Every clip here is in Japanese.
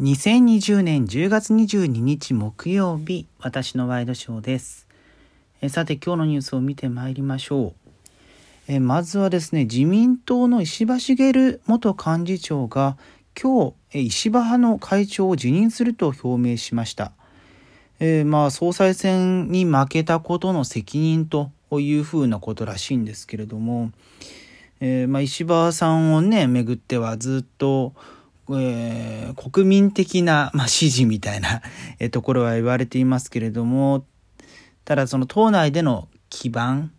2020年10月22日木曜日、私のワイドショーです。えさて今日のニュースを見てまいりましょう。えまずはですね、自民党の石破茂元幹事長が今日、石破派の会長を辞任すると表明しました。えーまあ総裁選に負けたことの責任というふうなことらしいんですけれども、えーまあ、石破さんをね、めぐってはずっと、えー国民的な、まあ、支持みたいな、ところは言われていますけれども、ただその党内での基盤、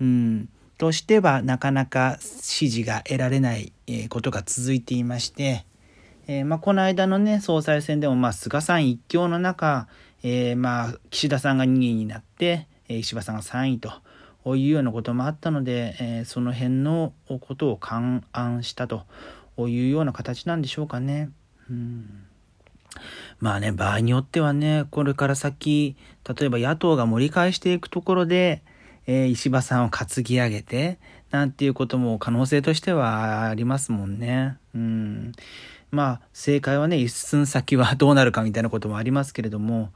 うん、としてはなかなか支持が得られない、ことが続いていまして、えーまあ、この間のね、総裁選でも、まあ、菅さん一強の中、えーまあ、岸田さんが2位になって、え石破さんが3位というようなこともあったので、えその辺のことを勘案したと。ういうような形なんでしょうかね。うんまあね、場合によってはね、これから先、例えば野党が盛り返していくところで、えー石破さんを担ぎ上げて、なんていうことも可能性としてはありますもんね。うん。まあ、正解はね、一寸先はどうなるかみたいなこともありますけれども、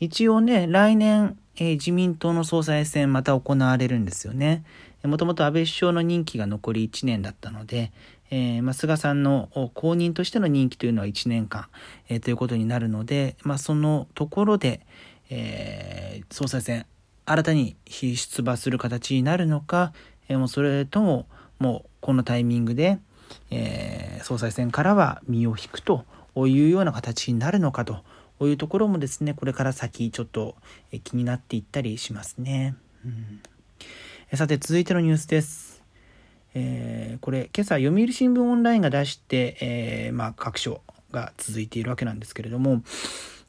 一応ね、来年、えー自民党の総裁選また行われるんですよね。もともと安倍首相の任期が残り1年だったので、えーまあ、菅さんの後任としての任期というのは1年間、えーということになるので、まあ、そのところで、えー総裁選新たに出馬する形になるのか、えもうそれとももうこのタイミングで、え総裁選からは身を引くというような形になるのかというところもですねこれから先ちょっと気になっていったりしますね。うんさて続いてのニュースです。えーこれ今朝読売新聞オンラインが出して、えーまあ、各所が続いているわけなんですけれども、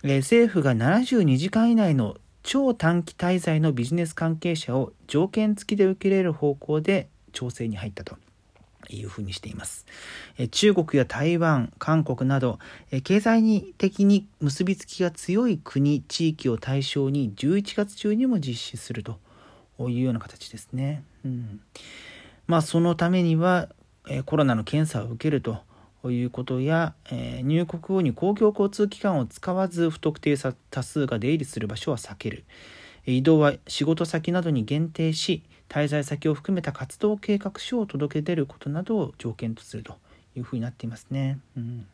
えー政府が72時間以内の超短期滞在のビジネス関係者を条件付きで受け入れる方向で調整に入ったと。いうふうにしています。中国や台湾、韓国など、経済的に結びつきが強い国、地域を対象に11月中にも実施するというような形ですね。うんまあ、そのためには、えーコロナの検査を受けるということや、えー入国後に公共交通機関を使わず不特定多数が出入りする場所は避ける移動は仕事先などに限定し滞在先を含めた活動計画書を届け出ることなどを条件とするというふうになっていますね。うん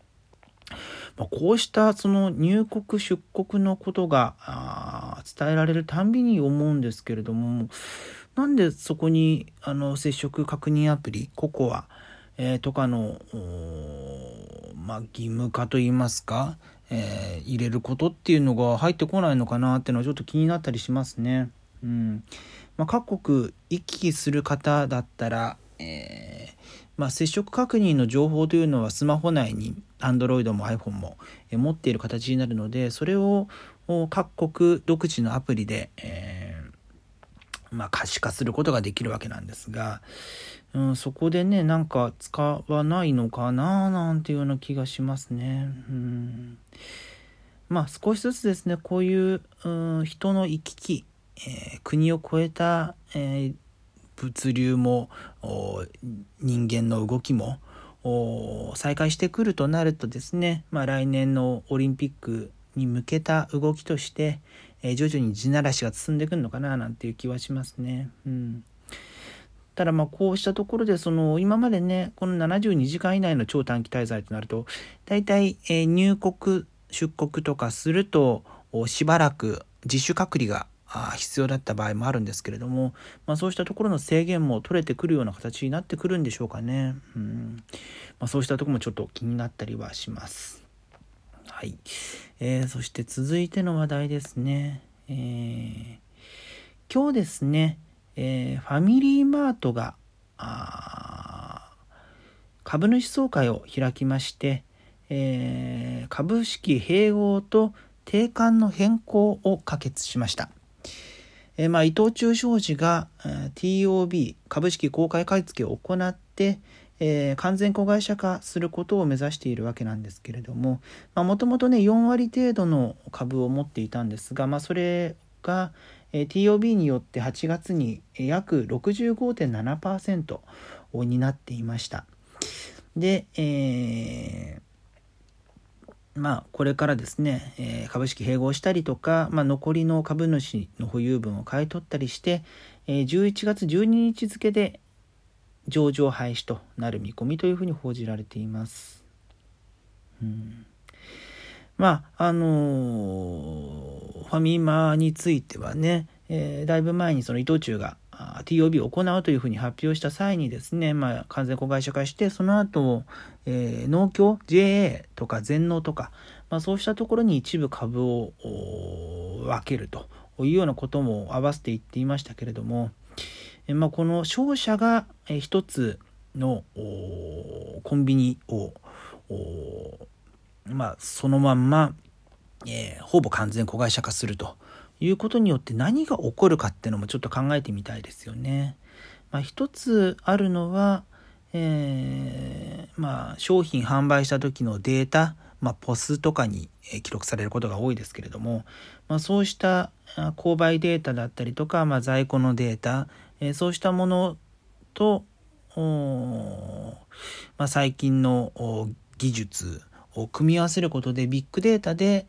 まあ、こうしたその入国出国のことがあ伝えられるたんびに思うんですけれどもなんでそこにあの接触確認アプリココア、えーとかのまあ、義務化といいますか、えー入れることっていうのが入ってこないのかなっていうのはちょっと気になったりしますね。うんまあ、各国行き来する方だったら、えーまあ、接触確認の情報というのはスマホ内に Android も iPhone も持っている形になるのでそれを各国独自のアプリで、えまあ、可視化することができるわけなんですが、うん、そこでねなんか使わないのかななんていうような気がしますね。うんまあ少しずつですねこういう、うん、人の行き来、えー国を越えた、えー物流も人間の動きも再開してくるとなるとですね、まあ、来年のオリンピックに向けた動きとして、えー徐々に地ならしが進んでくるのかななんていう気はしますね。うんただまあこうしたところでその今までねこの72時間以内の超短期滞在となると大体、え入国出国とかするとしばらく自主隔離が必要だった場合もあるんですけれども、まあ、そうしたところの制限も取れてくるような形になってくるんでしょうかね。うんまあ、そうしたところもちょっと気になったりはします。はい、えーそして続いての話題ですね。えー今日ですね、えーファミリーマートがあー株主総会を開きまして、えー株式併合と定款の変更を可決しました。えーまあ、伊藤忠商事が、えー TOB 株式公開買い付けを行って、えー完全子会社化することを目指しているわけなんですけれどももともとね4割程度の株を持っていたんですが、まあ、それが、えー TOB によって8月に約65.7%になっていました。で、えーまあ、これからですね、え株式併合したりとか、まあ、残りの株主の保有分を買い取ったりして、え11月12日付で上場廃止となる見込みというふうに報じられています。うんまあ、あのー、ファミマについてはね、えー、だいぶ前にその伊藤忠が TOB を行うというふうに発表した際にですね、まあ、完全子会社化して、その後、えー、農協、JA とか全農とか、まあ、そうしたところに一部株を分けるというようなことも合わせて言っていましたけれども、まあ、この商社が一つのコンビニをまあ、そのまんま、えー、ほぼ完全子会社化するということによって何が起こるかっていうのもちょっと考えてみたいですよね。まあ、一つあるのは、えー、まあ、商品販売した時のデータ、まあ、ポスとかに記録されることが多いですけれども、まあ、そうした購買データだったりとか、まあ、在庫のデータ、えー、そうしたものと、まあ、最近の技術を組み合わせることでビッグデータで、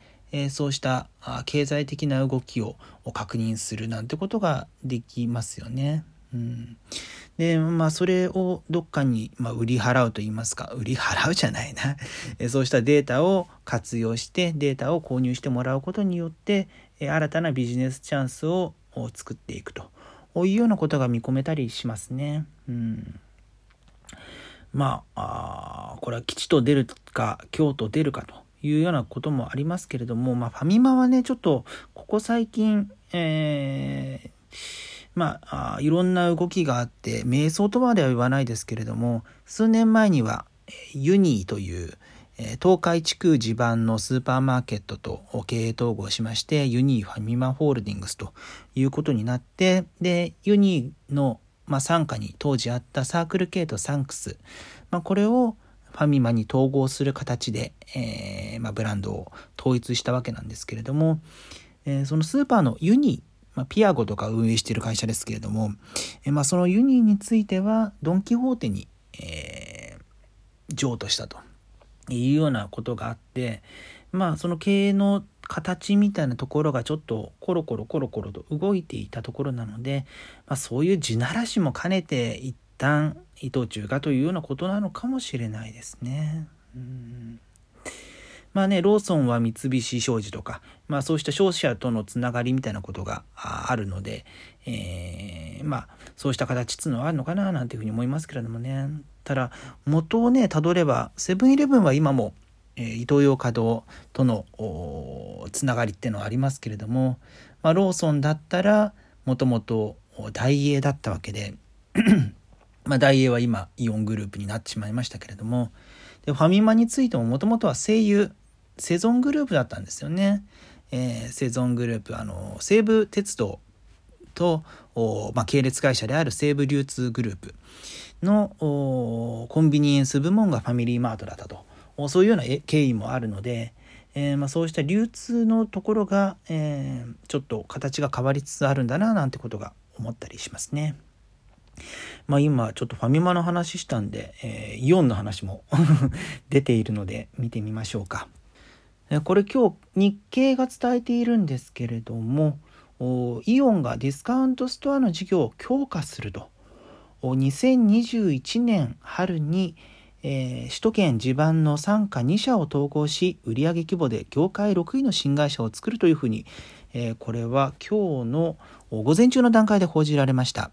そうした経済的な動きを確認するなんてことができますよね。うん、でまあそれをどっかに、まあ、売り払うと言いますか。売り払うじゃないな。そうしたデータを活用してデータを購入してもらうことによって新たなビジネスチャンスを作っていくと。いうようなことが見込めたりしますね。うん。まあ、あこれは吉と出るか、京と出るかというようなこともありますけれども、まあ、ファミマはね、ちょっと、ここ最近、えー、まあ、いろんな動きがあって、瞑想とまでは言わないですけれども、数年前には、ユニーという、東海地区地盤のスーパーマーケットと経営統合しまして、ユニーファミマホールディングスということになって、で、ユニーのまあ、傘下に当時あったサークル系とサンクス、まあ、これをファミマに統合する形で、えー、まあ、ブランドを統一したわけなんですけれども、えー、そのスーパーのユニまあ、ピアゴとか運営している会社ですけれども、え、まあ、そのユニについてはドン・キホーテに、えー、譲渡したというようなことがあってまあその経営の形みたいなところがちょっとコロコロコロコロと動いていたところなので、まあ、そういう地ならしも兼ねて一旦伊藤忠がというようなことなのかもしれないですね。うんまあね、ローソンは三菱商事とか、まあそうした商社とのつながりみたいなことがあるので、えー、まあそうした形っていうのはあるのかななんていうふうに思いますけれどもね。ただ、元をね、たどれば、セブンイレブンは今もえー、イトーヨーカドーとのつながりっていうのはありますけれども、まあ、ローソンだったらもともと大英だったわけで まあ大英は今イオングループになってしまいましたけれどもでファミマについてももともとは声優セゾングループだったんですよね。えー、セゾングループあの西武鉄道と、まあ、系列会社である西武流通グループのコンビニエンス部門がファミリーマートだったと。そういうような経緯もあるので、えー、まあ、そうした流通のところが、えー、ちょっと形が変わりつつあるんだななんてことが思ったりしますね。まあ今ちょっとファミマの話したんで、えー、イオンの話も 出ているので見てみましょうか。これ今日日経が伝えているんですけれども、イオンがディスカウントストアの事業を強化すると。2021年春に、えー、首都圏地盤の傘下2社を統合し売上規模で業界6位の新会社を作るというふうに、えー、これは今日の午前中の段階で報じられました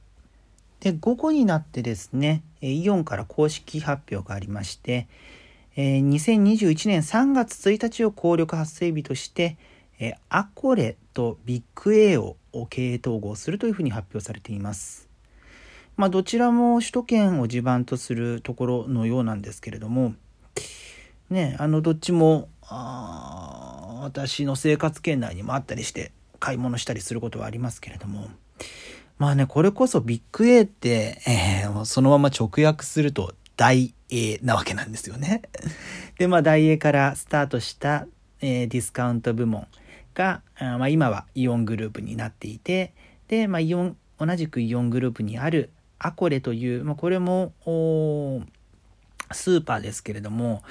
で午後になってですねイオンから公式発表がありまして、えー、2021年3月1日を効力発生日として、えー、アコレとビッグ A を経営統合するというふうに発表されています。まあ、どちらも首都圏を地盤とするところのようなんですけれども、ね、あの、どっちも、あ私の生活圏内にもあったりして、買い物したりすることはありますけれども、まあね、これこそビッグ A って、えー、そのまま直訳すると大 A なわけなんですよね。で、まあ大 A からスタートした、えー、ディスカウント部門が、あまあ、今はイオングループになっていて、で、まあイオン、同じくイオングループにあるアコレという、まあ、これもスーパーですけれども、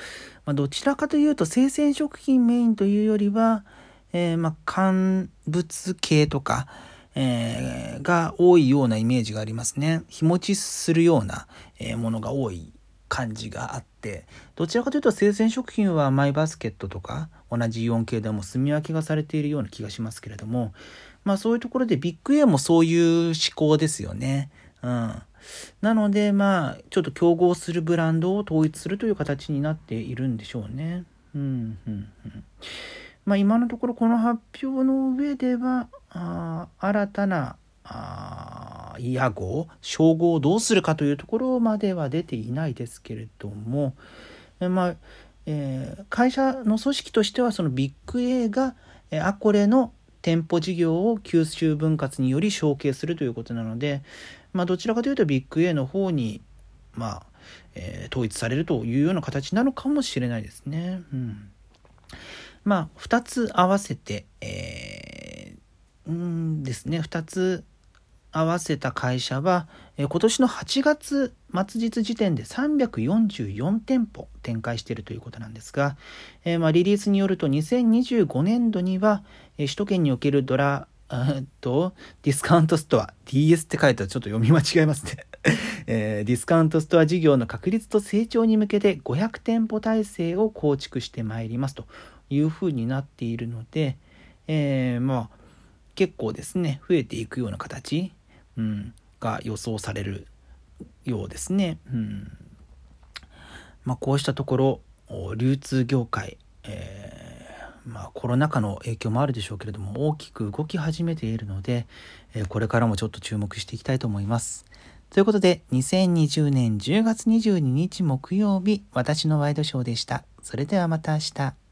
まあ、どちらかというと生鮮食品メインというよりは、えー、まあ乾物系とか、えー、が多いようなイメージがありますね。日持ちするような、えものが多い感じがあって、どちらかというと生鮮食品はマイバスケットとか同じイオン系でも住み分けがされているような気がしますけれども、まあそういうところでビッグ A もそういう思考ですよね。うん。なので、まあ、ちょっと競合するブランドを統一するという形になっているんでしょうね。うん、うん、うん。まあ今のところこの発表の上では、あ新たな、あ屋号、称号をどうするかというところまでは出ていないですけれども、まあ、えー、会社の組織としてはそのビッグ A が、えアコレの店舗事業を九州分割により承継するということなので、まあ、どちらかというとビッグ A の方に、まあえー、統一されるというような形なのかもしれないですね。うんまあ、2つ合わせて、えー、うんですね、2つ合わせた会社は、今年の8月末日時点で344店舗展開しているということなんですが、えー、まあ、リリースによると2025年度には、え、首都圏におけるドラとディスカウントストア DS って書いたらちょっと読み間違えますね。えー、ディスカウントストア事業の確立と成長に向けて500店舗体制を構築してまいりますというふうになっているので、えー、まあ結構ですね増えていくような形うん、が予想されるようですね。うんまあ、こうしたところ流通業界、えー、まあ、コロナ禍の影響もあるでしょうけれども大きく動き始めているので、えー、これからもちょっと注目していきたいと思います。ということで2020年10月22日木曜日私のワイドショーでした。それではまた明日。